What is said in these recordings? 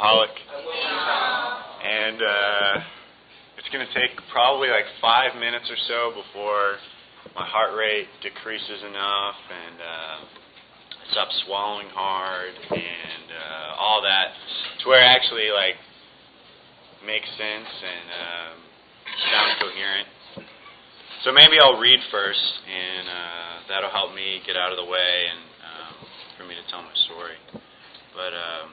alcoholic. And uh, it's going to take probably like five minutes or so before my heart rate decreases enough and uh, stop swallowing hard and uh, all that to where it actually like makes sense and um, sounds coherent. So maybe I'll read first, and uh, that'll help me get out of the way and um, for me to tell my story. But um,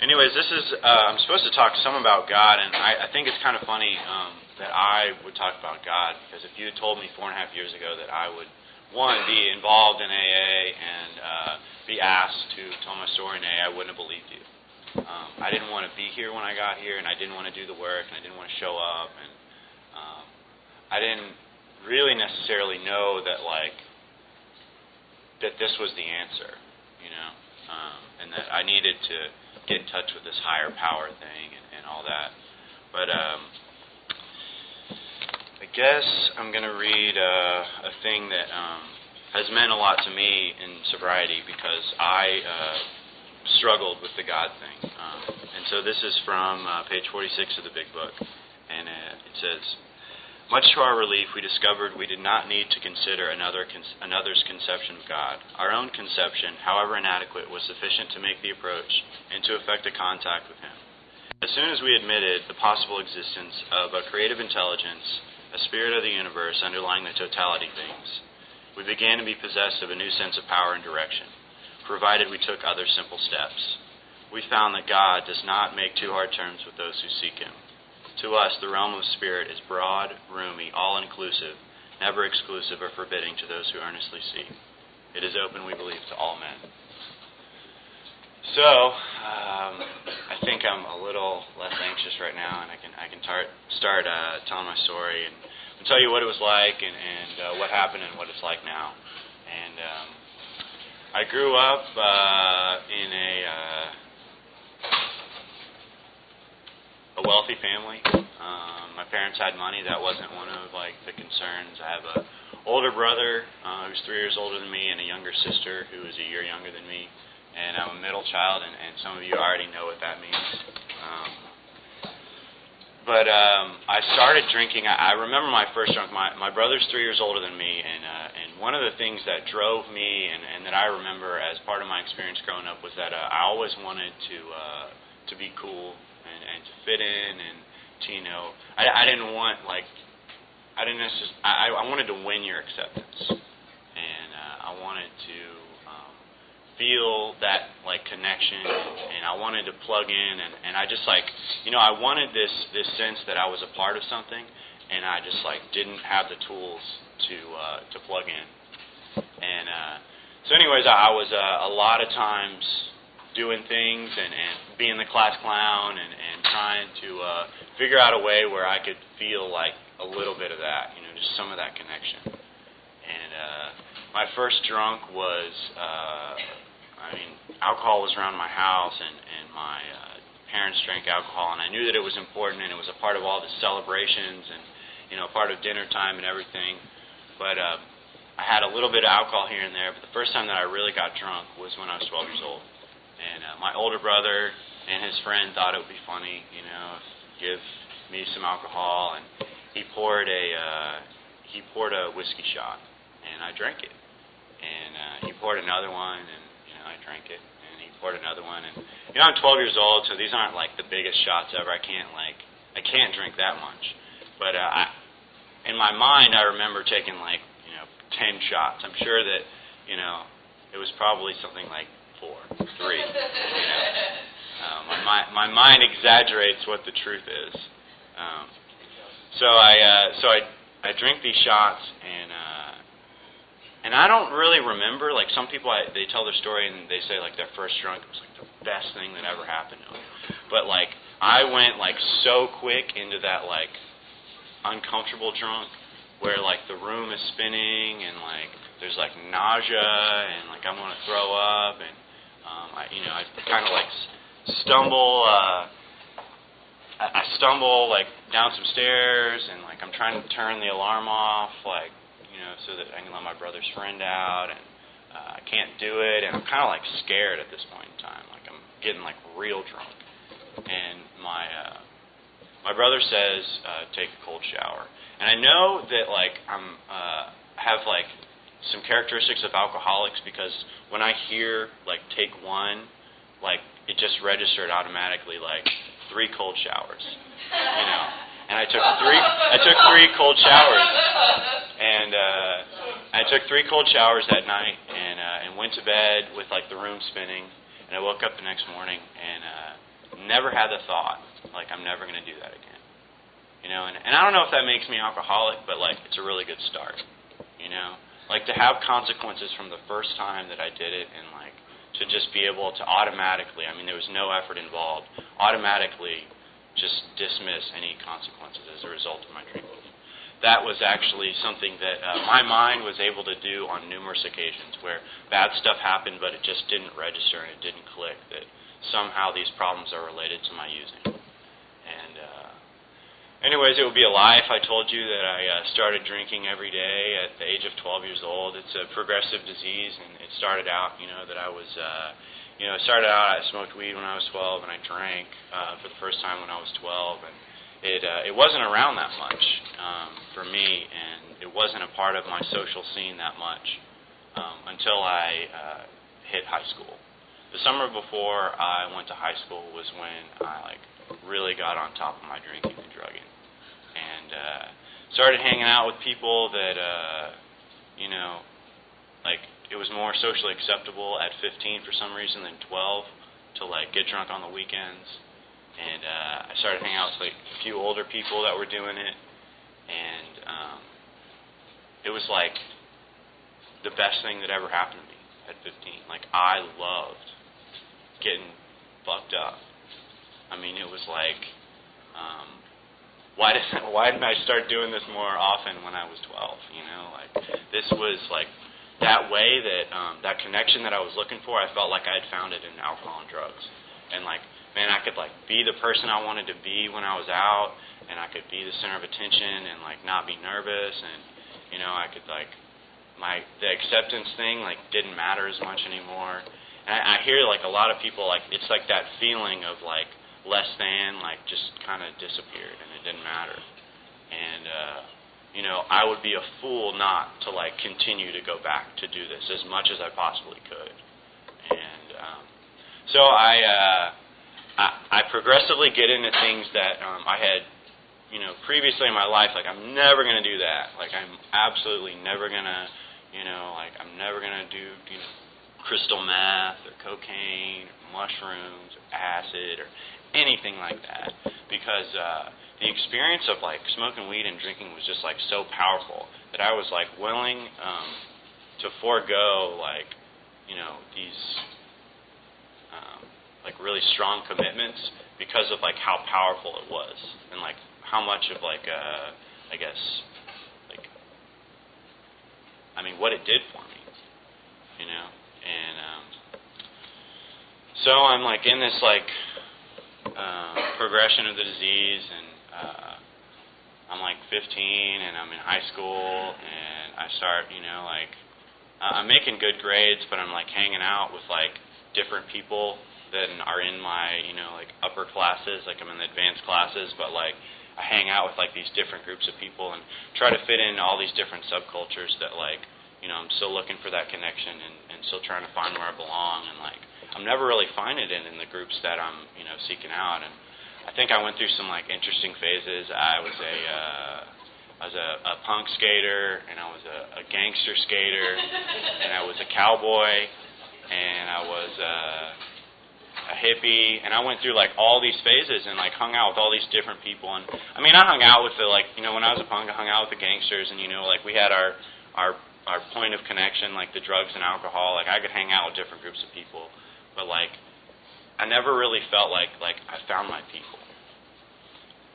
anyways, this is uh, I'm supposed to talk some about God, and I, I think it's kind of funny um, that I would talk about God because if you had told me four and a half years ago that I would one be involved in AA and uh, be asked to tell my story in AA, I wouldn't have believed you. Um, I didn't want to be here when I got here, and I didn't want to do the work, and I didn't want to show up, and um, I didn't really necessarily know that like that this was the answer, you know, um, and that I needed to get in touch with this higher power thing and, and all that. But um, I guess I'm going to read uh, a thing that um, has meant a lot to me in sobriety because I uh, struggled with the God thing. Um, and so this is from uh, page 46 of the Big Book, and uh, it says. Much to our relief, we discovered we did not need to consider another con- another's conception of God. Our own conception, however inadequate, was sufficient to make the approach and to effect a contact with Him. As soon as we admitted the possible existence of a creative intelligence, a spirit of the universe underlying the totality of things, we began to be possessed of a new sense of power and direction, provided we took other simple steps. We found that God does not make too hard terms with those who seek Him. To us, the realm of spirit is broad, roomy, all inclusive, never exclusive or forbidding to those who earnestly seek. It is open, we believe, to all men. So, um, I think I'm a little less anxious right now, and I can I can tar- start uh, telling my story and tell you what it was like and, and uh, what happened and what it's like now. And um, I grew up uh, in a uh, a wealthy family. Um, my parents had money. That wasn't one of like the concerns. I have a older brother uh, who's three years older than me, and a younger sister who is a year younger than me. And I'm a middle child, and, and some of you already know what that means. Um, but um, I started drinking. I, I remember my first drunk. My my brother's three years older than me, and uh, and one of the things that drove me, and, and that I remember as part of my experience growing up, was that uh, I always wanted to uh, to be cool and, and to fit in and to you know I, I didn't want like I didn't necessarily I, I wanted to win your acceptance. And uh, I wanted to um, feel that like connection and, I wanted to plug in and, and I just like you know I wanted this this sense that I was a part of something and I just like didn't have the tools to uh, to plug in. And uh, so anyways I, I was uh, a lot of times doing things and, and being the class clown and, and trying to uh, figure out a way where I could feel like a little bit of that, you know, just some of that connection. And uh, my first drunk was, uh, I mean, alcohol was around my house and, and my uh, parents drank alcohol, and I knew that it was important and it was a part of all the celebrations and, you know, part of dinner time and everything. But uh, I had a little bit of alcohol here and there, but the first time that I really got drunk was when I was 12 years old and uh, my older brother and his friend thought it would be funny, you know, give me some alcohol, and he poured a uh, he poured a whiskey shot, and I drank it, and uh, he poured another one, and you know I drank it, and he poured another one, and you know I'm 12 years old, so these aren't like the biggest shots ever. I can't like I can't drink that much, but uh, I, in my mind I remember taking like you know 10 shots. I'm sure that you know it was probably something like four, three. Um, my, my mind exaggerates what the truth is. Um, so I uh, so I I drink these shots and uh, and I don't really remember. Like some people, I, they tell their story and they say like their first drunk was like the best thing that ever happened to them. But like I went like so quick into that like uncomfortable drunk where like the room is spinning and like there's like nausea and like I'm gonna throw up and um, I, you know, I kind of like stumble. Uh, I, stumble like down some stairs, and like I'm trying to turn the alarm off, like you know, so that I can let my brother's friend out, and uh, I can't do it, and I'm kind of like scared at this point in time. Like I'm getting like real drunk, and my uh, my brother says uh, take a cold shower, and I know that like I'm uh, have like some characteristics of alcoholics because when I hear like take one, like it just registered automatically like three cold showers, you know. And I took three I took three cold showers, and uh, I took three cold showers that night, and uh, and went to bed with like the room spinning, and I woke up the next morning and uh, never had the thought like I'm never to do that again, you know. And and I don't know if that makes me alcoholic, but like it's a really good start, you know like to have consequences from the first time that I did it and like to just be able to automatically I mean there was no effort involved automatically just dismiss any consequences as a result of my drinking that was actually something that uh, my mind was able to do on numerous occasions where bad stuff happened but it just didn't register and it didn't click that somehow these problems are related to my using Anyways, it would be a lie if I told you that I uh, started drinking every day at the age of 12 years old. It's a progressive disease, and it started out, you know, that I was, uh, you know, it started out I smoked weed when I was 12, and I drank uh, for the first time when I was 12, and it uh, it wasn't around that much um, for me, and it wasn't a part of my social scene that much um, until I uh, hit high school. The summer before I went to high school was when I like really got on top of my drinking and drugging, and uh, started hanging out with people that uh, you know, like it was more socially acceptable at 15 for some reason than 12 to like get drunk on the weekends, and uh, I started hanging out with like a few older people that were doing it, and um, it was like the best thing that ever happened to me at 15. Like I loved getting fucked up. I mean, it was like, um, why did why didn't I start doing this more often when I was 12? You know, like this was like that way that um, that connection that I was looking for. I felt like I had found it in alcohol and drugs, and like man, I could like be the person I wanted to be when I was out, and I could be the center of attention and like not be nervous, and you know, I could like my the acceptance thing like didn't matter as much anymore. And I, I hear like a lot of people like it's like that feeling of like less than like just kind of disappeared and it didn't matter. And uh, you know, I would be a fool not to like continue to go back to do this as much as I possibly could. And um, so I, uh, I I progressively get into things that um, I had you know previously in my life like I'm never going to do that. Like I'm absolutely never going to you know like I'm never going to do you know crystal meth or cocaine or mushrooms or acid or anything like that. Because uh, the experience of like smoking weed and drinking was just like so powerful that I was like willing um, to forego like you know these um, like really strong commitments because of like how powerful it was and like how much of like uh, I guess like I mean what it did for me you know? And um, so I'm like in this like uh, progression of the disease, and uh, I'm like 15, and I'm in high school, and I start, you know, like I'm making good grades, but I'm like hanging out with like different people that are in my, you know, like upper classes, like I'm in the advanced classes, but like I hang out with like these different groups of people and try to fit in all these different subcultures that like, you know, I'm still looking for that connection and, and still trying to find where I belong and like I'm never really finding it in the groups that I'm you know seeking out. And I think I went through some like interesting phases. I was a uh, I was a, a punk skater, and I was a, a gangster skater, and I was a cowboy, and I was uh, a hippie, and I went through like all these phases and like hung out with all these different people. And I mean, I hung out with the like you know when I was a punk, I hung out with the gangsters, and you know like we had our our our point of connection, like the drugs and alcohol. Like I could hang out with different groups of people but like I never really felt like like I found my people.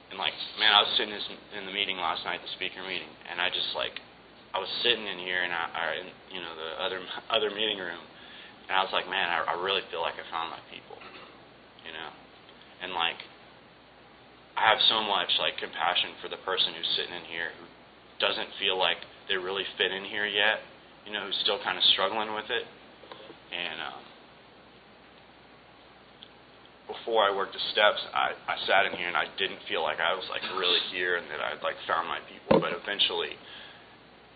And like man, I was sitting in the meeting last night, the speaker meeting, and I just like I was sitting in here and I, or in you know the other other meeting room, and I was like, man, I, I really feel like I found my people, you know, and like I have so much like compassion for the person who's sitting in here who doesn't feel like they really fit in here yet, you know, who's still kind of struggling with it, and um, before I worked the steps, I, I sat in here and I didn't feel like I was like really here and that I'd like found my people. But eventually,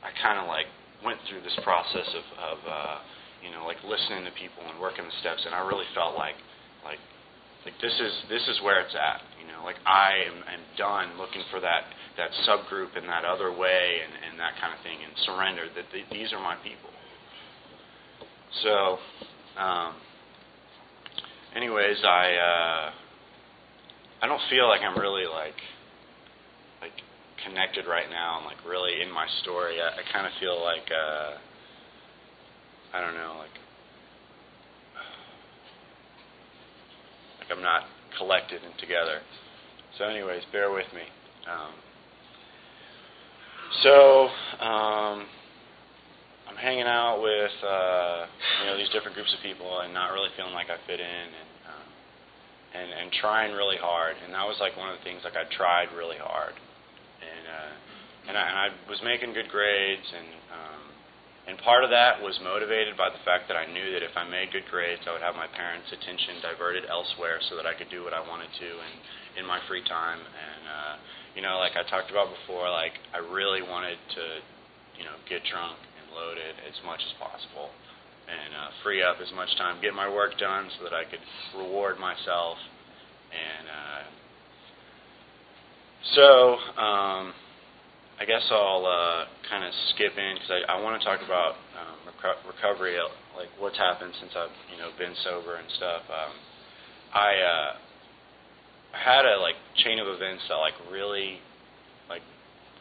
I kind of like went through this process of, of uh, you know, like listening to people and working the steps, and I really felt like, like, like this is this is where it's at. You know, like I am, am done looking for that that subgroup and that other way and, and that kind of thing, and surrender that th- these are my people. So. Um, anyways, I uh, I don't feel like I'm really like like connected right now and like really in my story. I, I kind of feel like uh, I don't know, like like I'm not collected and together. So, anyways, bear with me. Um, so. Um, I'm hanging out with uh, you know these different groups of people and not really feeling like I fit in and um, and and trying really hard. And that was like one of the things like I tried really hard. And uh, and I, and I was making good grades and um, and part of that was motivated by the fact that I knew that if I made good grades I would have my parents' attention diverted elsewhere so that I could do what I wanted to and in my free time. And uh, you know like I talked about before like I really wanted to you know get drunk loaded as much as possible and uh, free up as much time, get my work done so that I could reward myself. And uh, so um, I guess I'll uh, kind of skip in because I, I want to talk about um, reco- recovery, like what's happened since I've you know been sober and stuff. Um, I uh, had a like chain of events that like really like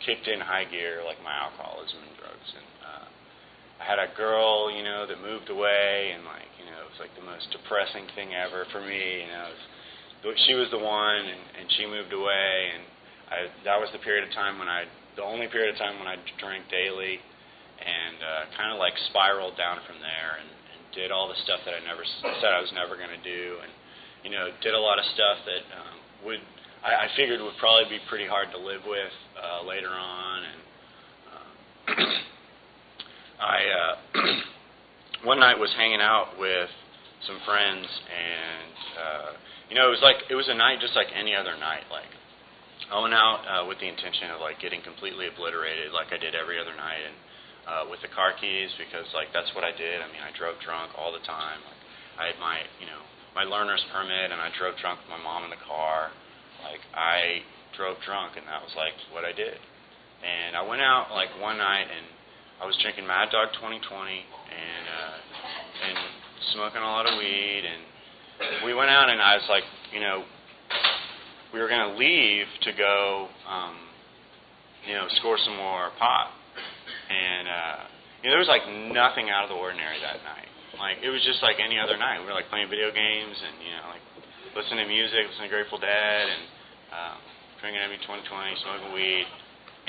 kicked in high gear, like my alcoholism and drugs, and I had a girl, you know, that moved away, and like, you know, it was like the most depressing thing ever for me. You know, it was, she was the one, and, and she moved away, and I that was the period of time when I, the only period of time when I drank daily, and uh, kind of like spiraled down from there, and, and did all the stuff that I never said I was never going to do, and you know, did a lot of stuff that um, would I, I figured would probably be pretty hard to live with uh, later on, and. Uh, I uh, one night was hanging out with some friends, and uh, you know, it was like it was a night just like any other night. Like I went out uh, with the intention of like getting completely obliterated, like I did every other night, and uh, with the car keys because like that's what I did. I mean, I drove drunk all the time. Like, I had my you know my learner's permit, and I drove drunk with my mom in the car. Like I drove drunk, and that was like what I did. And I went out like one night and I was drinking Mad Dog 2020 and uh, and smoking a lot of weed, and we went out and I was like, you know, we were gonna leave to go, um, you know, score some more pot, and uh, you know, there was like nothing out of the ordinary that night. Like it was just like any other night. We were like playing video games and you know, like listening to music, listening to Grateful Dead, and um, drinking MD 2020, smoking weed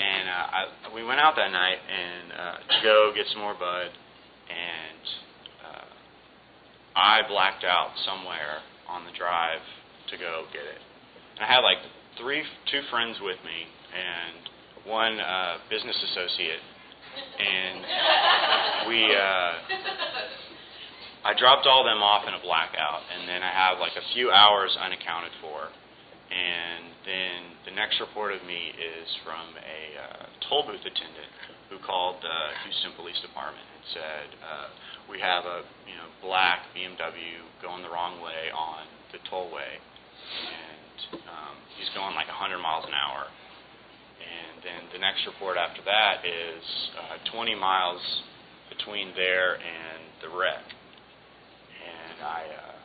and uh, I, we went out that night and uh, to go get some more bud, and uh, I blacked out somewhere on the drive to go get it. And I had like three, two friends with me, and one uh, business associate, and we. Uh, I dropped all them off in a blackout, and then I have like a few hours unaccounted for and then the next report of me is from a uh, toll booth attendant who called the Houston Police Department and said, uh, "We have a you know black BMW going the wrong way on the tollway, and um, he's going like 100 miles an hour." And then the next report after that is uh, 20 miles between there and the wreck, and I uh,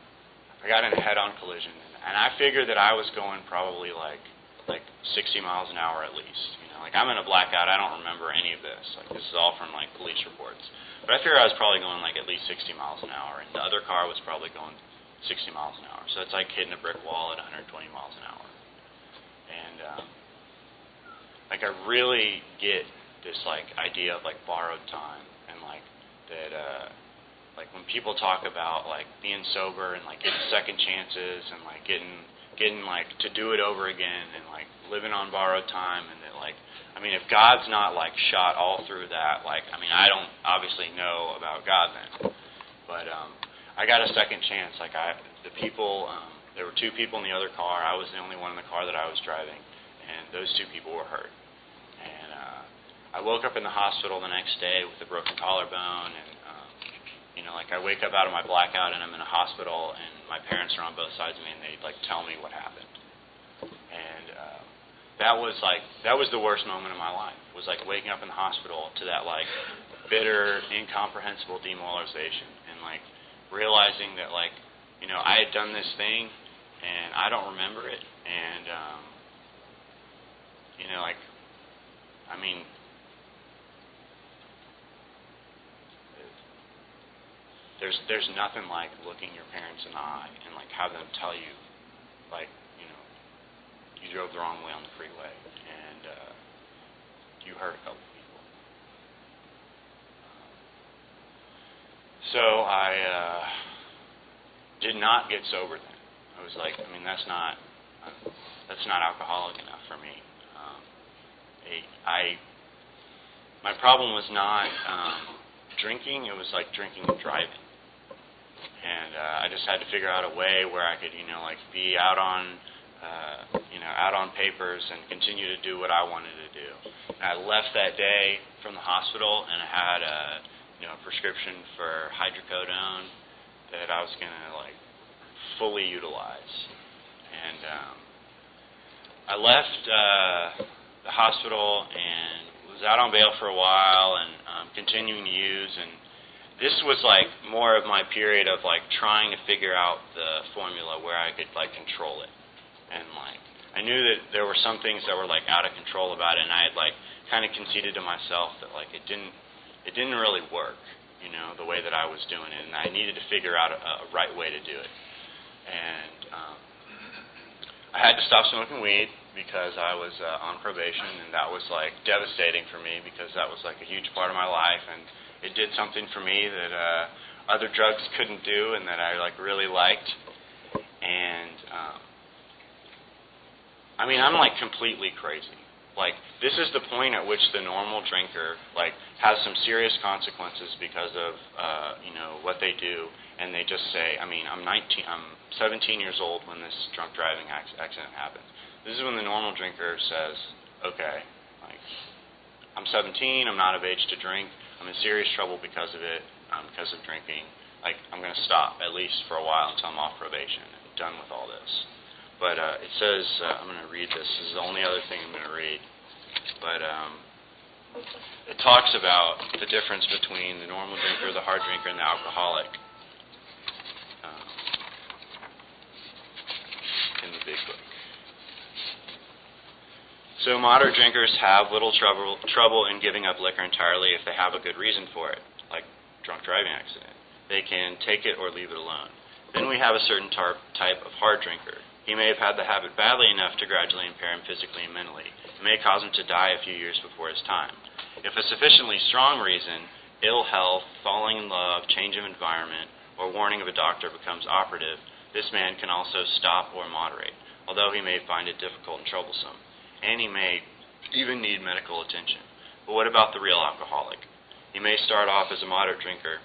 I got in a head-on collision and I figured that I was going probably like like 60 miles an hour at least. You know, like I'm in a blackout. I don't remember any of this. Like this is all from like police reports. But I figure I was probably going like at least 60 miles an hour, and the other car was probably going 60 miles an hour. So it's like hitting a brick wall at 120 miles an hour. And um, like I really get this like idea of like borrowed time, and like that. uh like when people talk about like being sober and like getting second chances and like getting getting like to do it over again and like living on borrowed time and that like I mean if God's not like shot all through that like I mean I don't obviously know about God then but um I got a second chance like I the people um there were two people in the other car. I was the only one in the car that I was driving, and those two people were hurt. And uh, I woke up in the hospital the next day with a broken collarbone, and you know, like I wake up out of my blackout and I'm in a hospital, and my parents are on both sides of me, and they like tell me what happened. And uh, that was like that was the worst moment of my life. Was like waking up in the hospital to that like bitter, incomprehensible demoralization, and like realizing that like you know I had done this thing and I don't remember it, and um, you know like I mean. There's there's nothing like looking your parents in the eye and like have them tell you, like you know, you drove the wrong way on the freeway and uh, you hurt a couple people. So I uh, did not get sober then. I was like, I mean, that's not uh, that's not alcoholic enough for me. Um, I my problem was not um, drinking; it was like drinking and driving. And uh, I just had to figure out a way where I could, you know, like be out on, uh, you know, out on papers and continue to do what I wanted to do. And I left that day from the hospital, and I had a you know, prescription for hydrocodone that I was to like fully utilize. And um, I left uh, the hospital and was out on bail for a while and um, continuing to use. And this was like more of my period of like trying to figure out the formula where I could like control it. And like I knew that there were some things that were like out of control about it, and I had like kind of conceded to myself that like it didn't it didn't really work, you know, the way that I was doing it, and I needed to figure out a, a right way to do it. And um, I had to stop smoking weed because I was uh, on probation, and that was like devastating for me because that was like a huge part of my life, and it did something for me that uh, other drugs couldn't do, and that I like really liked. And um, I mean, I'm like completely crazy. Like this is the point at which the normal drinker like has some serious consequences because of uh, you know what they do, and they just say, I mean, I'm 19, I'm 17 years old when this drunk driving accident happened. This is when the normal drinker says, okay, like I'm 17, I'm not of age to drink, I'm in serious trouble because of it, um, because of drinking. Like I'm going to stop at least for a while until I'm off probation and done with all this. But uh, it says, uh, I'm going to read this. This is the only other thing I'm going to read. But um, it talks about the difference between the normal drinker, the hard drinker, and the alcoholic. Um, in the big book. So moderate drinkers have little trouble trouble in giving up liquor entirely if they have a good reason for it, like drunk driving accident. They can take it or leave it alone. Then we have a certain tar- type of hard drinker. He may have had the habit badly enough to gradually impair him physically and mentally. It may cause him to die a few years before his time. If a sufficiently strong reason, ill health, falling in love, change of environment, or warning of a doctor becomes operative, this man can also stop or moderate, although he may find it difficult and troublesome. He may even need medical attention. But what about the real alcoholic? He may start off as a moderate drinker,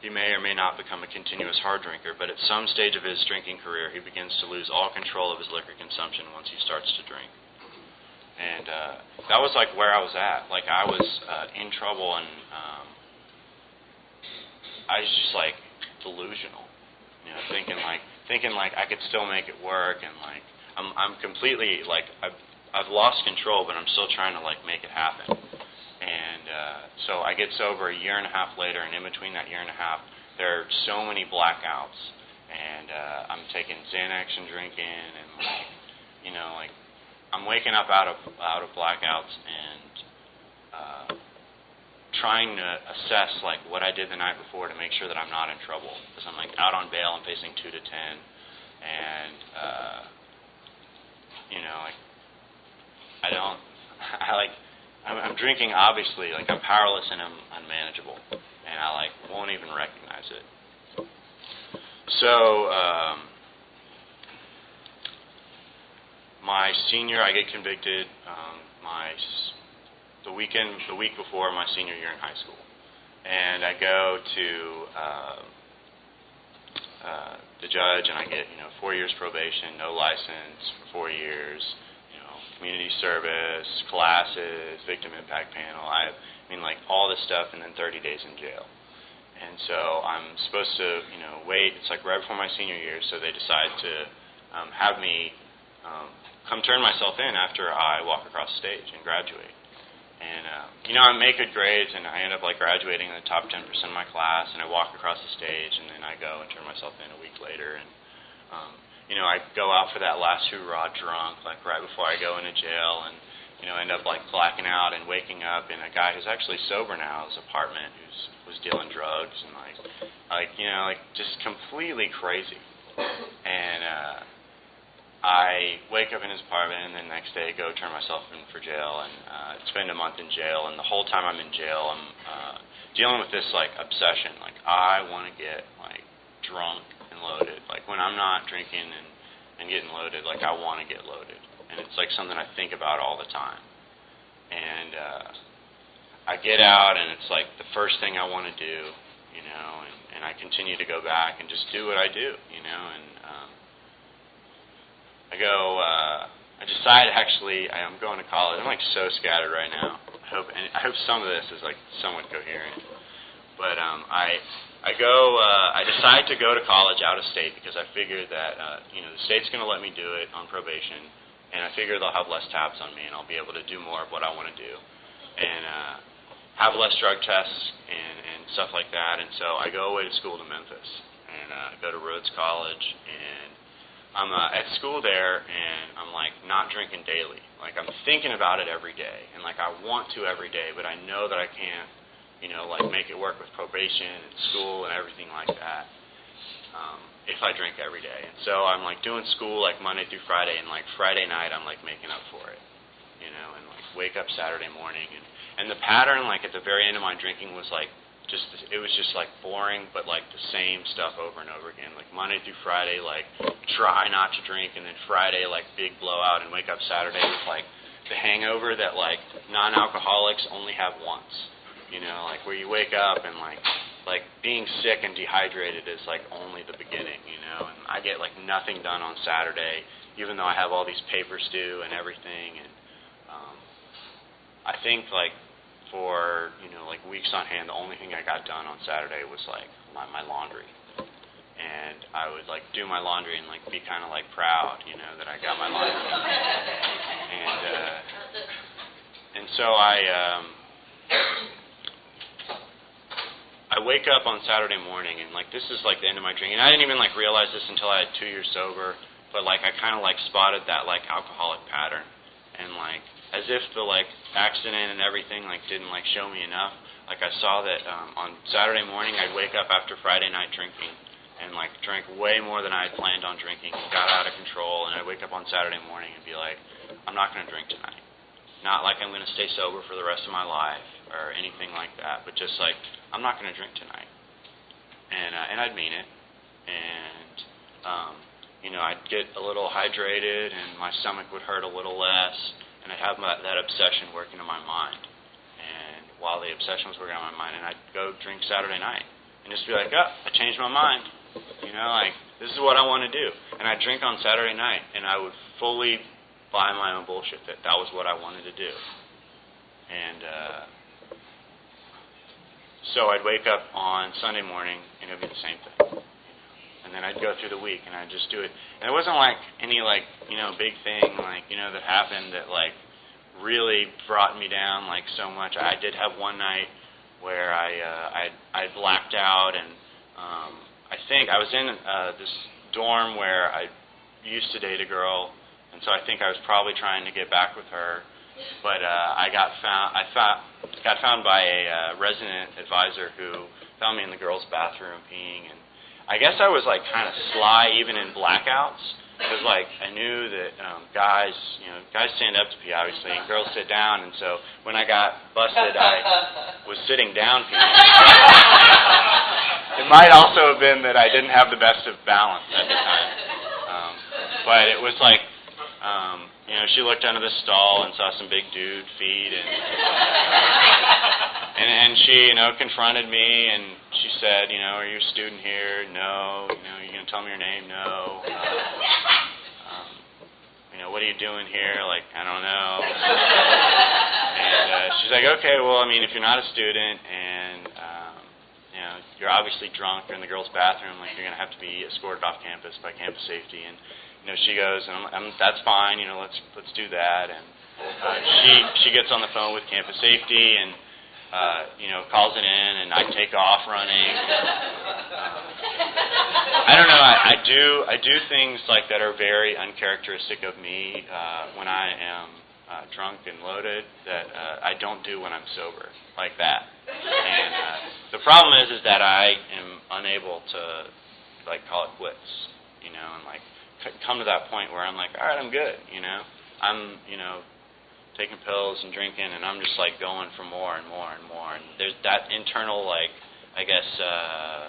he may or may not become a continuous hard drinker, but at some stage of his drinking career, he begins to lose all control of his liquor consumption once he starts to drink. And uh, that was like where I was at. Like I was uh, in trouble, and um, I was just like delusional, you know, thinking like thinking like I could still make it work, and like I'm I'm completely like I've I've lost control, but I'm still trying to like make it happen. And uh, so I get sober a year and a half later, and in between that year and a half, there are so many blackouts, and uh, I'm taking Xanax and drinking, and you know, like I'm waking up out of out of blackouts and uh, trying to assess like what I did the night before to make sure that I'm not in trouble. Because I'm like out on bail, I'm facing two to ten, and uh, you know, like I don't, I like I'm, I'm drinking obviously like I'm powerless and I'm unmanageable, and I like won't even recognize it. So um, my senior, I get convicted. Um, my the weekend, the week before my senior year in high school, and I go to uh, uh, the judge, and I get you know four years probation, no license for four years, community service, classes, victim impact panel. I, I mean, like all this stuff, and then 30 days in jail. And so I'm supposed to, you know, wait. It's like right before my senior year, so they decide to um, have me um, come turn myself in after I walk across stage and graduate. And uh, you know, I make good grades, and I end up like graduating in the top 10% of my class. And I walk across the stage, and then I go and turn myself in a week later. And um, you know, I go out for that last hoorah drunk, like right before I go into jail, and you know, end up like blacking out and waking up in a guy who's actually sober now, his apartment, who's was dealing drugs and like, like you know, like just completely crazy. And uh, I wake up in his apartment, and the next day go turn myself in for jail and uh, spend a month in jail. And the whole time I'm in jail, I'm uh, dealing with this like obsession. Like I want to get like drunk and loaded. Like when I'm not drinking and and getting loaded, like I want to get loaded, and it's like something I think about all the time. And uh, I get out, and it's like the first thing I want to do, you know, and and I continue to go back and just do what I do, you know, and um, I go. Uh, I decide actually I'm going to college. I'm like so scattered right now. I hope and I hope some of this is like somewhat coherent. But um, I I go. Uh, I decide to go to college out of state because I figure that uh, you know the state's going to let me do it on probation, and I figure they'll have less tabs on me, and I'll be able to do more of what I want to do, and uh, have less drug tests and and stuff like that. And so I go away to school to Memphis and uh, go to Rhodes College and I'm uh, at school there and I'm like not drinking daily. Like I'm thinking about it every day and like I want to every day, but I know that I can't, you know, like make it work with probation and school and everything like that. Um, if I drink every day. And so I'm like doing school like Monday through Friday and like Friday night I'm like making up for it. You know, and like wake up Saturday morning and and the pattern like at the very end of my drinking was like just it was just like boring, but like the same stuff over and over again. Like Monday through Friday, like try not to drink, and then Friday like big blowout, and wake up Saturday with like the hangover that like non-alcoholics only have once. You know, like where you wake up and like like being sick and dehydrated is like only the beginning. You know, and I get like nothing done on Saturday, even though I have all these papers due and everything, and um, I think like for you know like weeks on hand. The only thing I got done on Saturday was like my, my laundry, and I would like do my laundry and like be kind of like proud, you know, that I got my laundry. and uh, and so I um, I wake up on Saturday morning and like this is like the end of my drinking. I didn't even like realize this until I had two years sober, but like I kind of like spotted that like alcoholic pattern, and like as if the like accident and everything like didn't like show me enough. Like I saw that um, on Saturday morning I'd wake up after Friday night drinking and like drank way more than I had planned on drinking. Got out of control, and I'd wake up on Saturday morning and be like, I'm not going to drink tonight. Not like I'm going to stay sober for the rest of my life or anything like that, but just like I'm not going to drink tonight. And uh, and I'd mean it, and um, you know I'd get a little hydrated, and my stomach would hurt a little less and I'd have my, that obsession working in my mind. And while the obsession was working on my mind, and I'd go drink Saturday night and just be like, oh, I changed my mind. You know, like this is what I want to do. And I'd drink on Saturday night, and I would fully buy my own bullshit that that was what I wanted to do. And uh, so I'd wake up on Sunday morning, and it'd be the same thing and then I'd go through the week and I'd just do it. And it wasn't like any like you know big thing like you know that happened that like really brought me down like so much. I did have one night where I uh, I I blacked out and um, I think I was in uh, this dorm where I used to date a girl, and so I think I was probably trying to get back with her. But uh, I got found. I found, got found by a uh, resident advisor who found me in the girls' bathroom peeing, and I guess I was like kind of sly even in blackouts. Because like I knew that um, guys, you know, guys stand up to pee obviously, and girls sit down. And so when I got busted, I was sitting down peeing. it might also have been that I didn't have the best of balance at the time. Um, but it was like, um, you know, she looked under the stall and saw some big dude feet, and and and she, you know, confronted me and she said, you know, are you a student here? No. You know, are you going to tell me your name? No. Uh, um, you know, what are you doing here? Like, I don't know. and uh, she's like, okay, well, I mean, if you're not a student and um, you know you're obviously drunk or in the girls' bathroom, like you're going to have to be escorted off campus by campus safety. And you know, she goes, and I'm, I'm, that's fine. You know, let's let's do that. And uh, she she gets on the phone with campus safety and uh, you know, calls it in, and I take off running. Uh, I don't know. I, I do I do things like that are very uncharacteristic of me uh, when I am uh, drunk and loaded that uh, I don't do when I'm sober, like that. And uh, the problem is, is that I am unable to like call it quits, you know, and like come to that point where I'm like, all right, I'm good, you know, I'm, you know, taking pills and drinking, and I'm just like going for more and more and more. And there's that internal like, I guess, uh,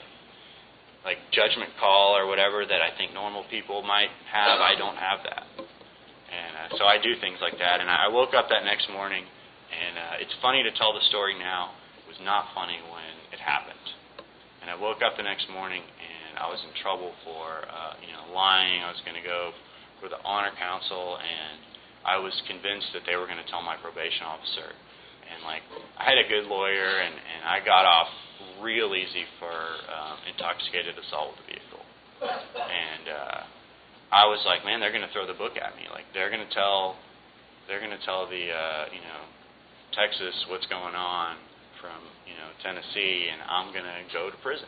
like judgment call or whatever that I think normal people might have. I don't have that, and uh, so I do things like that. And I woke up that next morning, and uh, it's funny to tell the story now. It was not funny when it happened. And I woke up the next morning, and I was in trouble for, uh, you know, lying. I was going to go for the honor council and I was convinced that they were going to tell my probation officer. And like, I had a good lawyer, and and I got off real easy for um, intoxicated assault with a vehicle. And uh, I was like, man, they're going to throw the book at me. Like, they're going to tell, they're going to tell the, uh, you know, Texas what's going on from you know Tennessee, and I'm going to go to prison.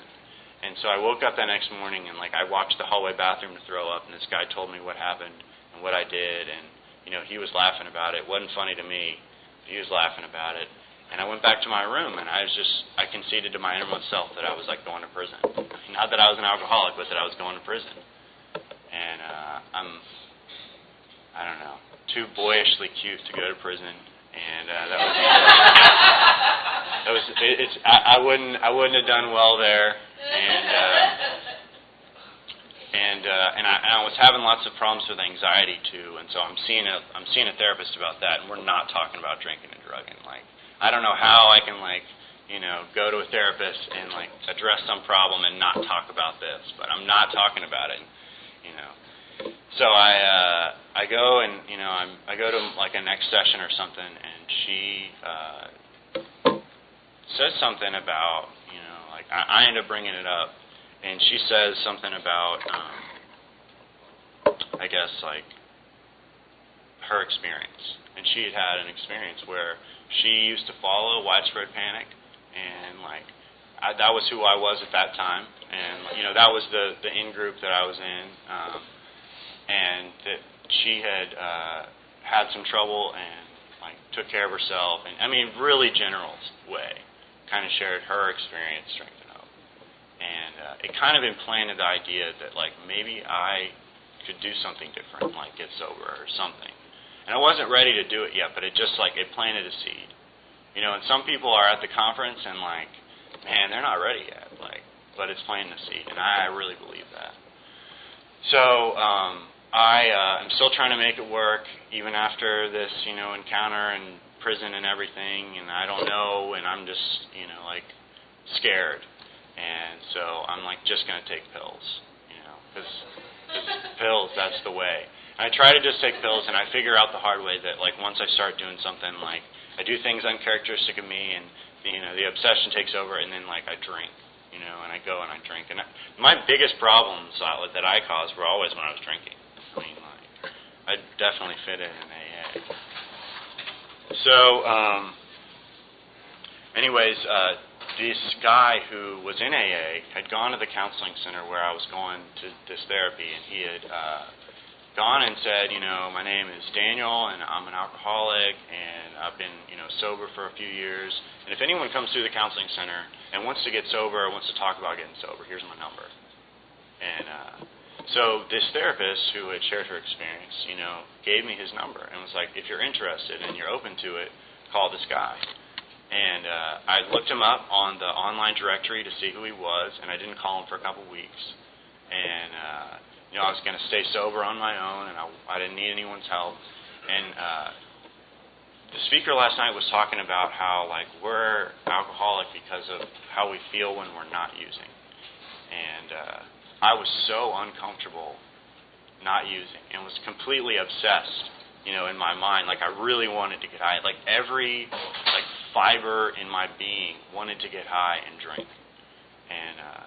And so I woke up that next morning, and like I walked the hallway bathroom to throw up, and this guy told me what happened and what I did, and you know, he was laughing about it. It wasn't funny to me. He was laughing about it. And I went back to my room, and I was just, I conceded to my innermost self that I was like going to prison. Not that I was an alcoholic, but that I was going to prison. And uh, I'm, I don't know, too boyishly cute to go to prison. And uh, that was, that was, it, it's, I, I wouldn't, I wouldn't have done well there. And uh, and uh, and I, and I was having lots of problems with anxiety too, and so I'm seeing a I'm seeing a therapist about that, and we're not talking about drinking and drugging. Like I don't know how I can like you know go to a therapist and like address some problem and not talk about this, but I'm not talking about it, you know. So I uh, I go and you know I'm I go to like a next session or something, and she uh, says something about like I, I end up bringing it up and she says something about, um, I guess, like her experience. And she had had an experience where she used to follow widespread panic, and like I, that was who I was at that time, and you know that was the the in group that I was in, um, and that she had uh, had some trouble and like took care of herself, and I mean really general way, kind of shared her experience, strength and uh, it kind of implanted the idea that like maybe I could do something different, like get sober or something. And I wasn't ready to do it yet, but it just like it planted a seed. You know, and some people are at the conference and like, man, they're not ready yet. Like, but it's planting a seed, and I, I really believe that. So um, I uh, am still trying to make it work, even after this, you know, encounter and prison and everything. And I don't know, and I'm just, you know, like scared and so I'm like just to take pills, you know, because pills, that's the way. And I try to just take pills, and I figure out the hard way that like once I start doing something, like I do things uncharacteristic of me, and you know the obsession takes over, and then like I drink, you know, and I go and I drink. And I, my biggest problems uh, that I caused were always when I was drinking. I mean, like I definitely fit in in AA. So, um, anyways. Uh, this guy who was in AA had gone to the counseling center where I was going to this therapy, and he had uh, gone and said, you know, my name is Daniel, and I'm an alcoholic, and I've been, you know, sober for a few years. And if anyone comes through the counseling center and wants to get sober or wants to talk about getting sober, here's my number. And uh, so this therapist who had shared her experience, you know, gave me his number and was like, if you're interested and you're open to it, call this guy. And uh, I looked him up on the online directory to see who he was, and I didn't call him for a couple weeks. And uh, you know, I was going to stay sober on my own, and I, I didn't need anyone's help. And uh, the speaker last night was talking about how like we're alcoholic because of how we feel when we're not using. And uh, I was so uncomfortable not using and was completely obsessed, you know, in my mind. Like I really wanted to get high. Like every like fiber in my being wanted to get high and drink. And uh,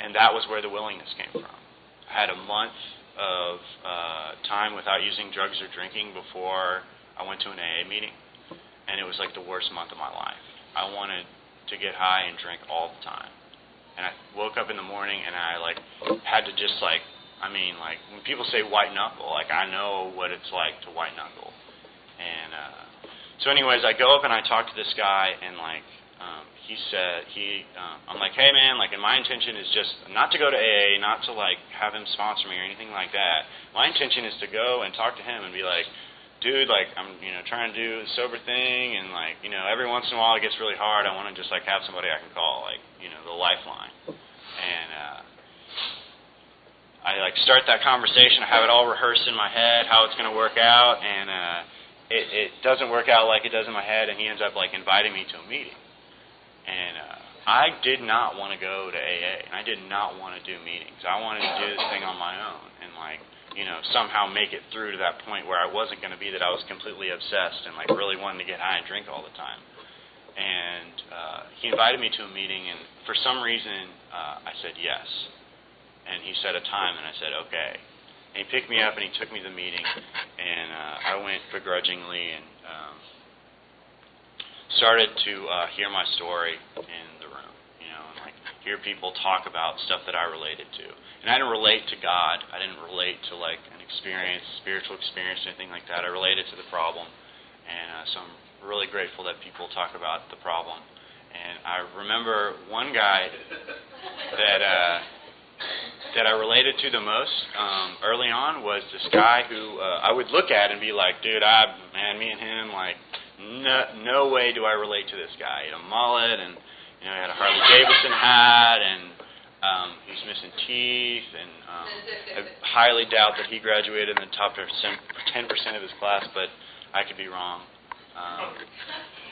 and that was where the willingness came from. I had a month of uh, time without using drugs or drinking before I went to an AA meeting, and it was like the worst month of my life. I wanted to get high and drink all the time, and I woke up in the morning and I like had to just like, I mean, like when people say white knuckle, like I know what it's like to white knuckle, and uh, so anyways, I go up and I talk to this guy and like um, he said he um, I'm like, hey man, like, and my intention is just not to go to AA, not to like have him sponsor me or anything like that. My intention is to go and talk to him and be like, dude, like I'm you know trying to do the sober thing, and like you know every once in a while it gets really hard. I want to just like have somebody I can call, like you know the lifeline, and. uh I like start that conversation. I have it all rehearsed in my head how it's going to work out, and uh, it, it doesn't work out like it does in my head. And he ends up like inviting me to a meeting, and uh, I did not want to go to AA, and I did not want to do meetings. I wanted to do this thing on my own, and like you know somehow make it through to that point where I wasn't going to be that I was completely obsessed and like really wanting to get high and drink all the time. And uh, he invited me to a meeting, and for some reason uh, I said yes. And he set a time, and I said okay. And he picked me up and he took me to the meeting, and uh, I went begrudgingly and. Um, started to uh, hear my story in the room, you know, and like hear people talk about stuff that I related to. And I didn't relate to God. I didn't relate to like an experience, spiritual experience, anything like that. I related to the problem, and uh, so I'm really grateful that people talk about the problem. And I remember one guy that uh, that I related to the most um, early on was this guy who uh, I would look at and be like, dude, I man, me and him like no, no way do I relate to this guy. Had a mullet, and you know, he had a Harley Davidson hat, and um, he missing teeth, and um, I highly doubt that he graduated in the top 10% of his class, but I could be wrong. Um,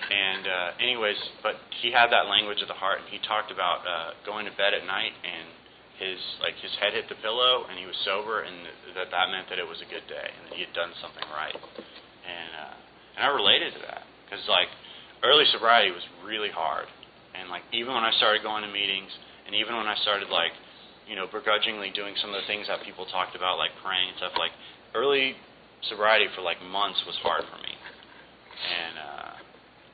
and uh, anyways, but he had that language of the heart, and he talked about uh, going to bed at night and his like his head hit the pillow and he was sober, and that that meant that it was a good day and that he had done something right. And uh, and I related to that because like early sobriety was really hard, and like even when I started going to meetings, and even when I started like you know begrudgingly doing some of the things that people talked about, like praying and stuff, like early sobriety for like months was hard for me, and uh,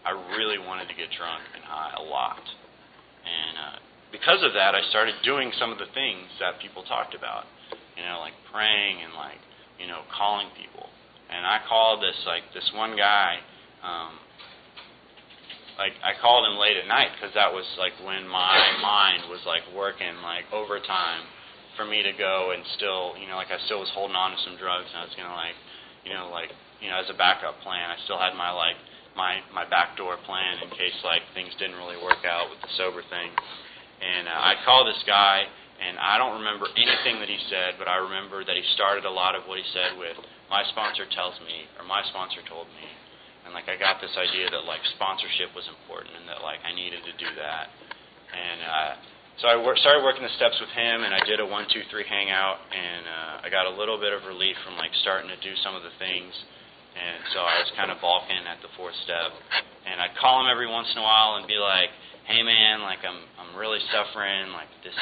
I really wanted to get drunk and high a lot, and uh, because of that, I started doing some of the things that people talked about, you know, like praying and like you know calling people. And I called this like this one guy. Um, like I called him late at night because that was like when my mind was like working like overtime for me to go and still you know like I still was holding on to some drugs and I was gonna like you know like you know as a backup plan I still had my like my my backdoor plan in case like things didn't really work out with the sober thing. And uh, I called this guy and I don't remember anything that he said but I remember that he started a lot of what he said with my sponsor tells me, or my sponsor told me, and like I got this idea that like sponsorship was important and that like I needed to do that, and uh, so I wor- started working the steps with him, and I did a one, two, three hangout, and uh, I got a little bit of relief from like starting to do some of the things, and so I was kind of balking at the fourth step, and I'd call him every once in a while and be like, hey man, like I'm I'm really suffering, like this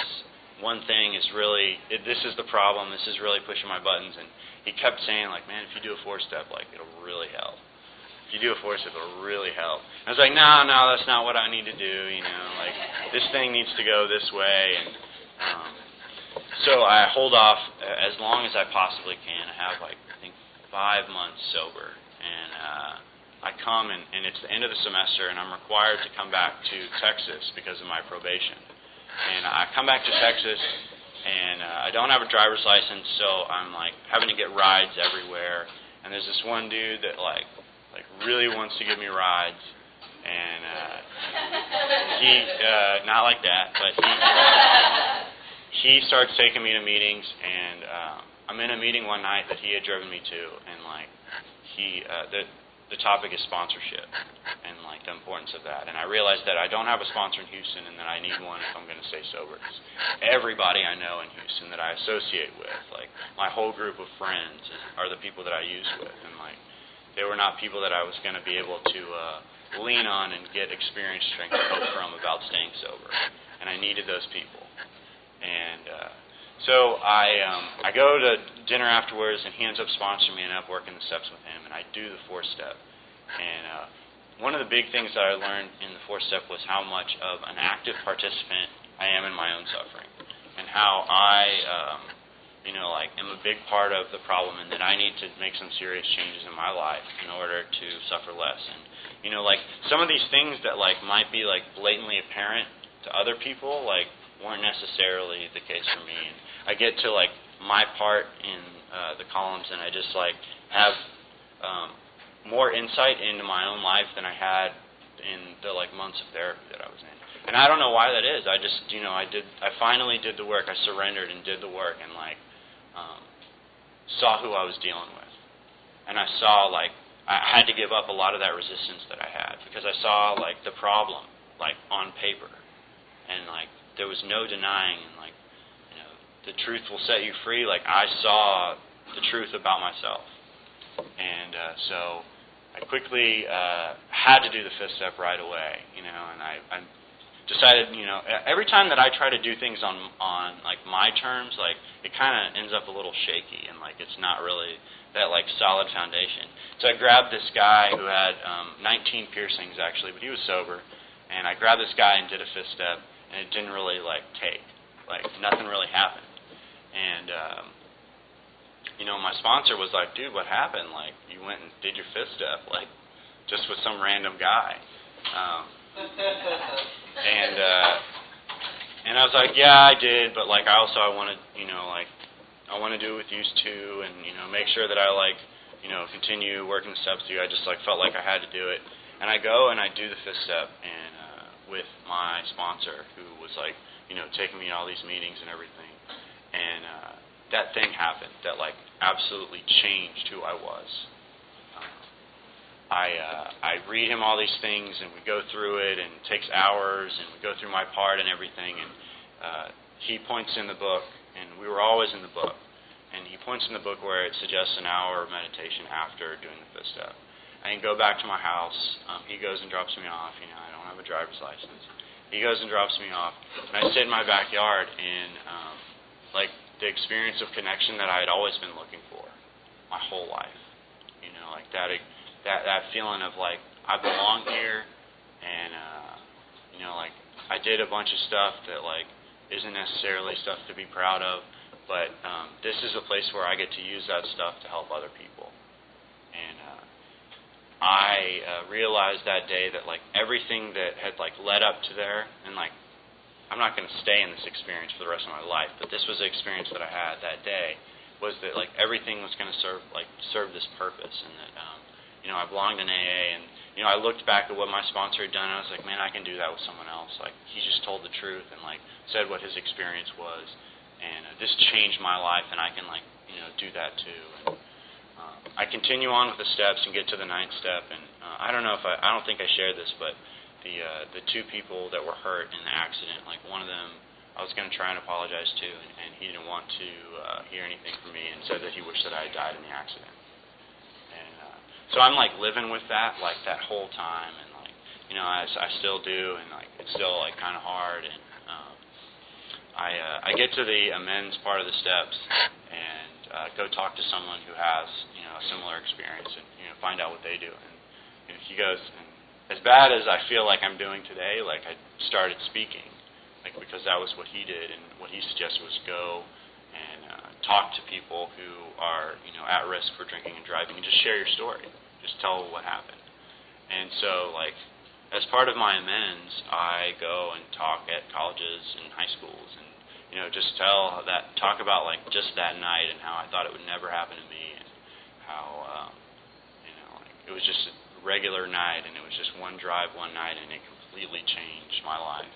one thing is really it, this is the problem, this is really pushing my buttons, and he kept saying like, man, if you do a four step, like it'll really help. If you do a four step, it'll really help. I was like, no, no, that's not what I need to do. You know, like this thing needs to go this way, and um, so I hold off as long as I possibly can. I have like I think five months sober, and uh, I come and, and it's the end of the semester, and I'm required to come back to Texas because of my probation. And I come back to Texas and uh, I don't have a driver's license, so I'm like having to get rides everywhere. And there's this one dude that like really wants to give me rides, and uh, he uh, not like that, but he he starts taking me to meetings, and uh, I'm in a meeting one night that he had driven me to, and like he uh, the the topic is sponsorship and like the importance of that. And I realized that I don't have a sponsor in Houston and that I need one if I'm going to stay sober. Cause everybody I know in Houston that I associate with, like my whole group of friends, are the people that I use with, and like they were not people that I was going to be able to uh, lean on and get experience, strength, and hope from about staying sober. And I needed those people. And uh, so I um, I go to dinner afterwards, and he ends up sponsoring me, and I end up working the steps with him, and I do the four step. And uh, one of the big things that I learned in the four step was how much of an active participant I am in my own suffering, and how I, um, you know, like am a big part of the problem, and that I need to make some serious changes in my life in order to suffer less. And you know, like some of these things that like might be like blatantly apparent to other people, like weren't necessarily the case for me. And I get to like my part in uh, the columns, and I just like have um, more insight into my own life than I had in the like months of therapy that I was in. And I don't know why that is. I just you know I did I finally did the work. I surrendered and did the work, and like um, saw who I was dealing with, and I saw like I had to give up a lot of that resistance that I had because I saw like the problem like on paper, and like there was no denying and like you know the truth will set you free. Like i saw the truth about myself. And uh, so i quickly uh, had to do the fifth step right away you know and i i decided you know every time that i try to do things on on like my terms like it kind of ends up a little shaky and like it's not really that like solid foundation so i grabbed this guy who had um 19 piercings actually but he was sober and i grabbed this guy and did a fifth step and it didn't really like take. Like nothing really happened. And um, you know, my sponsor was like, "Dude, what happened? Like you went and did your fifth step, like just with some random guy." Um, and uh, and I was like, "Yeah, I did, but like I also I want to, you know, like I want to do it with you too, and you know, make sure that I like." you know, continue working the steps through. I just like felt like I had to do it, and I go and I do the fifth step, and with my sponsor who was like, you know, taking me to all these meetings and everything. And uh, that thing happened that like absolutely changed who I was. I uh, I read him all these things and we go through it and it takes hours and we go through my part and everything and uh, he points in the book and we were always in the book and he points in the book where it suggests an hour of meditation after doing the fifth step. I can go back to my house. Um, he goes and drops me off. You know, I don't have a driver's license. He goes and drops me off, and I sit in my backyard, and um, like the experience of connection that I had always been looking for my whole life. You know, like that that that feeling of like I belong here, and uh, you know, like I did a bunch of stuff that like isn't necessarily stuff to be proud of, but um, this is a place where I get to use that stuff to help other people. And uh, I uh, realized that day that like everything that had like led up to there, and like I'm not going to stay in this experience for the rest of my life, but this was the experience that I had that day, was that like everything was going to serve like serve this purpose, and that um, you know I belonged in AA, and you know I looked back at what my sponsor had done, and I was like, man, I can do that with someone else. Like he just told the truth and like said what his experience was, and uh, this changed my life, and I can like you know do that too. And, I continue on with the steps and get to the ninth step, and uh, I don't know if I, I don't think I shared this, but the uh, the two people that were hurt in the accident, like one of them, I was going to try and apologize to, and, and he didn't want to uh, hear anything from me, and said that he wished that I had died in the accident. So I'm like living with that, like that whole time, and like you know, I, I still do, and like it's still like kind of hard, and um, I uh, I get to the amends part of the steps, and uh, go talk to someone who has you know a similar experience and you know find out what they do. And you know, he goes, and as bad as I feel like I'm doing today, like I started speaking, like because that was what he did, and what he suggested was go and uh, talk to people who are you know at risk for drinking and driving, and just share your story, just tell what happened. And so like as part of my amends, I go and talk at colleges and high schools and you know, just tell that, talk about like just that night and how I thought it would never happen to me and how, um, you know, like it was just a regular night and it was just one drive one night and it completely changed my life.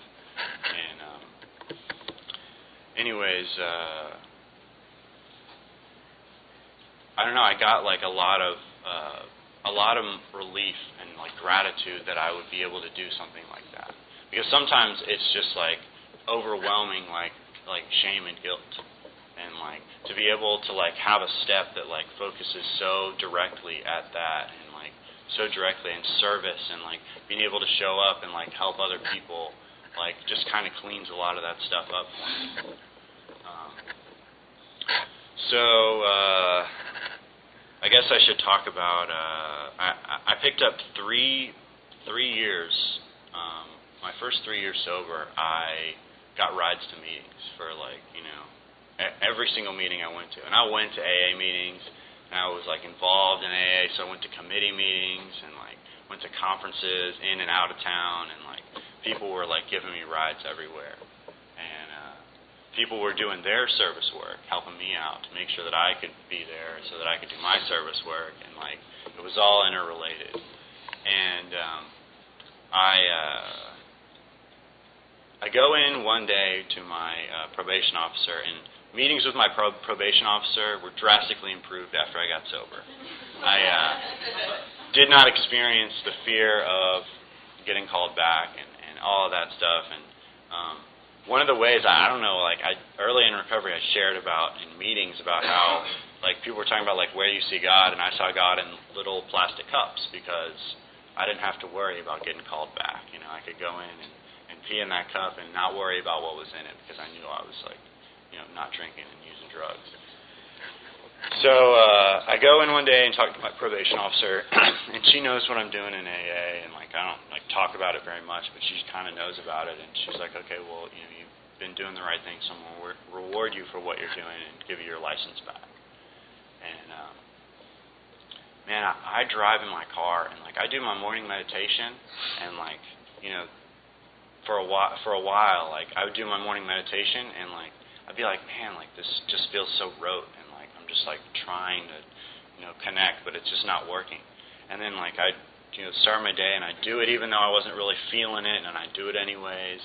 And, um, anyways, uh, I don't know, I got like a lot of, uh, a lot of relief and like gratitude that I would be able to do something like that. Because sometimes it's just like overwhelming, like like shame and guilt, and like to be able to like have a step that like focuses so directly at that and like so directly in service and like being able to show up and like help other people, like just kind of cleans a lot of that stuff up. Um, so. uh I guess I should talk about. Uh, I, I picked up three three years. Um, my first three years sober, I got rides to meetings for like you know every single meeting I went to, and I went to AA meetings, and I was like involved in AA, so I went to committee meetings and like went to conferences in and out of town, and like people were like giving me rides everywhere people were doing their service work, helping me out to make sure that I could be there, so that I could do my service work, and like it was all interrelated. And um, I uh, I go in one day to my uh, probation officer, and meetings with my pro- probation officer were drastically improved after I got sober. I uh, did not experience the fear of getting called back and, and all of that stuff, and um, one of the ways I, don't know, like I early in recovery, I shared about in meetings about how like people were talking about like where you see God, and I saw God in little plastic cups because I didn't have to worry about getting called back. You know, I could go in and, and pee in that cup and not worry about what was in it because I knew I was like, you know, not drinking and using drugs. So uh, I go in one day and talk to my probation officer, and she knows what I'm doing in AA, and like I don't like talk about it very much, but she kind of knows about it, and she's like, okay, well, you know, you've been doing the right thing, so I'm gonna reward you for what you're doing and give you your license back. And um, man, I, I drive in my car, and like I do my morning meditation, and like you know, for a while, for a while, like I would do my morning meditation, and like I'd be like, man, like this just feels so rote I'm just like trying to, you know, connect, but it's just not working. And then like I, you know, start my day and I do it even though I wasn't really feeling it, and I do it anyways.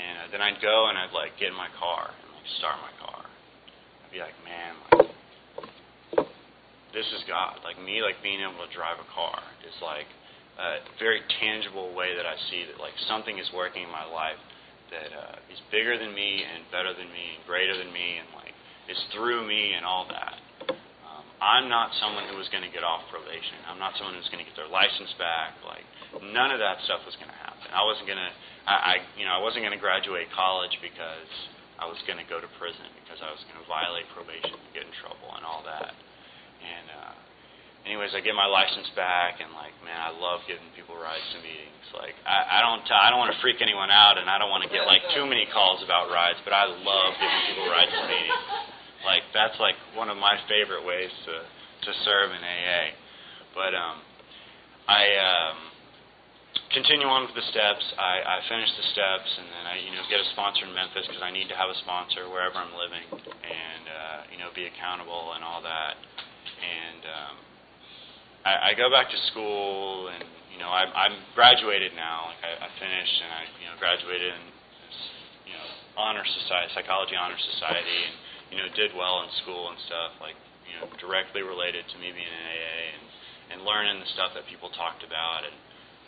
And uh, then I'd go and I'd like get in my car and like start my car. I'd be like, man, like this is God. Like me, like being able to drive a car is like a very tangible way that I see that like something is working in my life that uh, is bigger than me and better than me and greater than me and like is through me and all that. Um, I'm not someone who was going to get off probation. I'm not someone who's going to get their license back. Like none of that stuff was going to happen. I wasn't going to, I, I, you know, I wasn't going to graduate college because I was going to go to prison because I was going to violate probation and get in trouble and all that. And uh, anyways, I get my license back, and like, man, I love giving people rides to meetings. Like, I, I don't, I don't want to freak anyone out, and I don't want to get like too many calls about rides, but I love giving people rides to meetings. Like that's like one of my favorite ways to to serve in AA. But um, I um, continue on with the steps. I, I finish the steps, and then I you know get a sponsor in Memphis because I need to have a sponsor wherever I'm living, and uh, you know be accountable and all that. And um, I, I go back to school, and you know I'm, I'm graduated now. Like I, I finished, and I you know graduated in you know honor society, psychology honor society, and you know, did well in school and stuff, like, you know, directly related to me being in AA and, and learning the stuff that people talked about and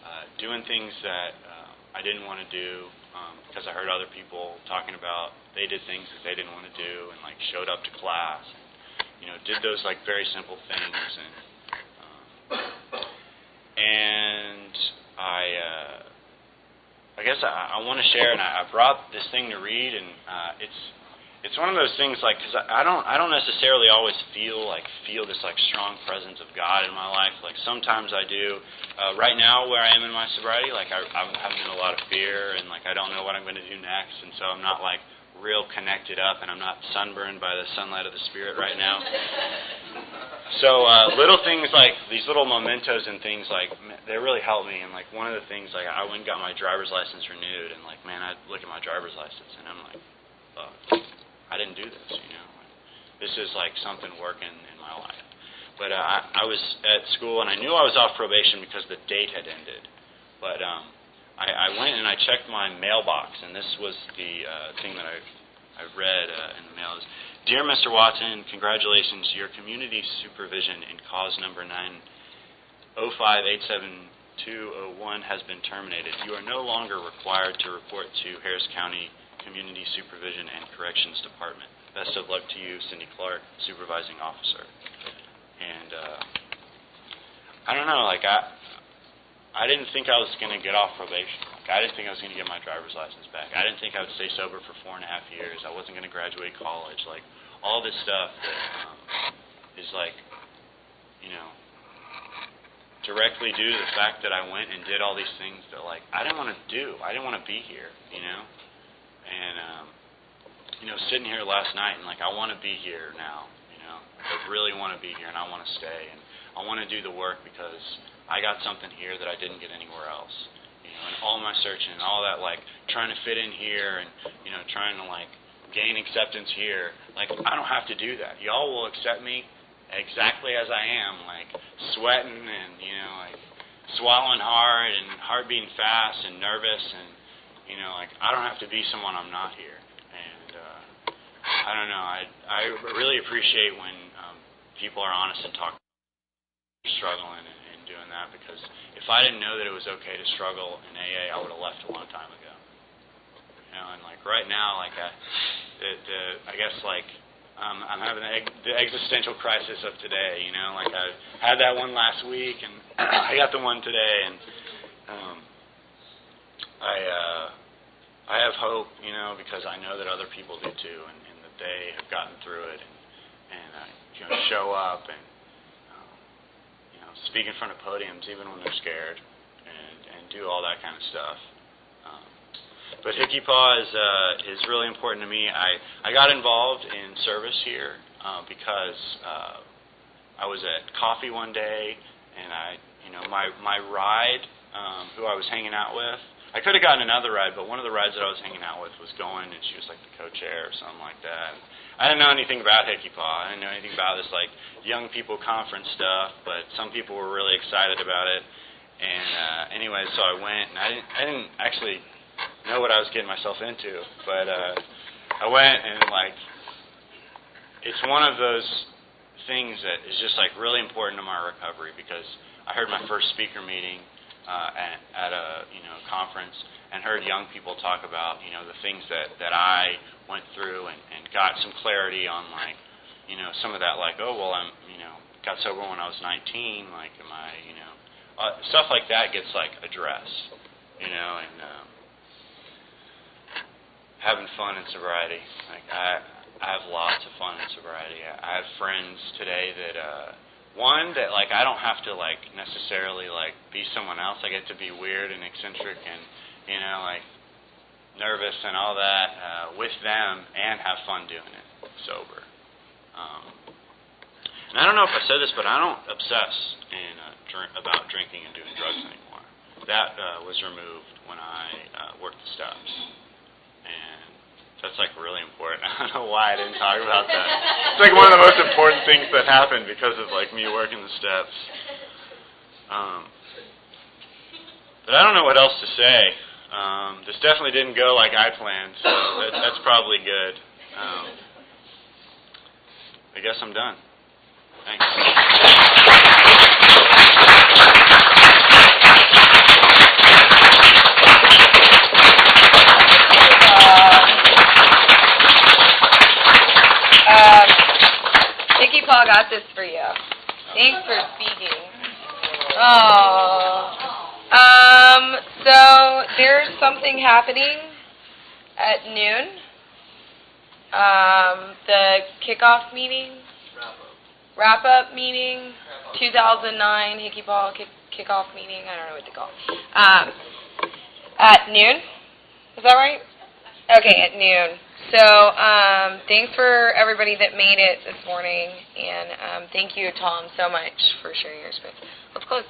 uh, doing things that uh, I didn't want to do um, because I heard other people talking about they did things that they didn't want to do and like showed up to class and, you know, did those like very simple things and um, and I uh, I guess I, I want to share and I, I brought this thing to read and uh, it's it's one of those things like because I, I don't I don't necessarily always feel like feel this like strong presence of God in my life. Like sometimes I do. Uh, right now, where I am in my sobriety, like I, I'm having a lot of fear and like I don't know what I'm going to do next, and so I'm not like real connected up, and I'm not sunburned by the sunlight of the Spirit right now. so uh, little things like these little mementos and things like they really help me. And like one of the things like I went and got my driver's license renewed, and like man, I look at my driver's license and I'm like, fuck I didn't do this, you know. This is like something working in my life. But uh, I, I was at school and I knew I was off probation because the date had ended. But um, I, I went and I checked my mailbox, and this was the uh, thing that I, I read uh, in the mail. Is, Dear Mr. Watson, congratulations. Your community supervision in cause number nine 0587-201 has been terminated. You are no longer required to report to Harris County Community Supervision and Corrections Department. Best of luck to you, Cindy Clark, Supervising Officer. And uh, I don't know, like I, I didn't think I was going to get off probation. Like, I didn't think I was going to get my driver's license back. I didn't think I would stay sober for four and a half years. I wasn't going to graduate college. Like all this stuff that um, is like, you know, directly due to the fact that I went and did all these things that like I didn't want to do. I didn't want to be here, you know. And um, you know, sitting here last night and like I want to be here now. You know, I really want to be here and I want to stay and I want to do the work because I got something here that I didn't get anywhere else. You know, and all my searching and all that like trying to fit in here and you know trying to like gain acceptance here. Like I don't have to do that. Y'all will accept me exactly as I am, like sweating and you know like swallowing hard and heart beating fast and nervous and you know like I don't have to be someone I'm not here. And uh, I don't know. I I really appreciate when um, people are honest and talk struggling and, and doing that because if I didn't know that it was okay to struggle in AA, I would have left a long time ago. You know, and like right now, like I, the, the I guess like um, I'm having the, existential crisis of today. You know, like I had that one last week, and I got the one today, and um, I uh, I have hope. You know, because I know that other people do too, and, and they have gotten through it and, and uh, you know, show up and um, you know, speak in front of podiums even when they're scared and, and do all that kind of stuff. Um, but Hickey Paw is uh, is really important to me. I I got involved in service here uh, because uh, I was at coffee one day and I you know my my ride um, who I was hanging out with I could have gotten another ride, but one of the rides that I was hanging out with was going, and she was like the co-chair or something like that. I didn't know anything about Hickey Paw. I didn't know anything about this like young people conference stuff, but some people were really excited about it. And uh, anyway, so I went, and I didn't, I didn't actually know what I was getting myself into, but uh, I went and like it's one of those things that is just like really important to my recovery because I heard my first speaker meeting uh, at, at a you know conference and heard young people talk about you know the things that that I went through and, and got some clarity on like you know some of that like oh well I'm you know got sober when I was 19 like am I you know uh, stuff like that gets like addressed you know and um, having fun in sobriety like I I have lots of fun in sobriety. I, I have friends today that uh one that like I don't have to like necessarily like be someone else. I get to be weird and eccentric and you know like nervous and all that uh, with them and have fun doing it sober. Um, and I don't know if I said this, but I don't obsess in uh, drink, about drinking and doing drugs anymore. That uh, was removed when I uh, worked the steps, and that's like really important. I don't know why I didn't talk about that. It's like one of the most important things that happened because of like me working the steps. Um, but I don't know what else to say. Um, this definitely didn't go like I planned, so that, that's probably good. Um, I guess I'm done. Thanks. Hickey Paw got this for you. Thanks for speaking. Oh. Um, so there's something happening at noon. Um, the kickoff meeting, wrap up meeting, 2009 Hickey Paw kick, kickoff meeting. I don't know what to call it. Um, at noon. Is that right? Okay, at noon. So um, thanks for everybody that made it this morning, and um, thank you, Tom, so much for sharing your space. Let's close.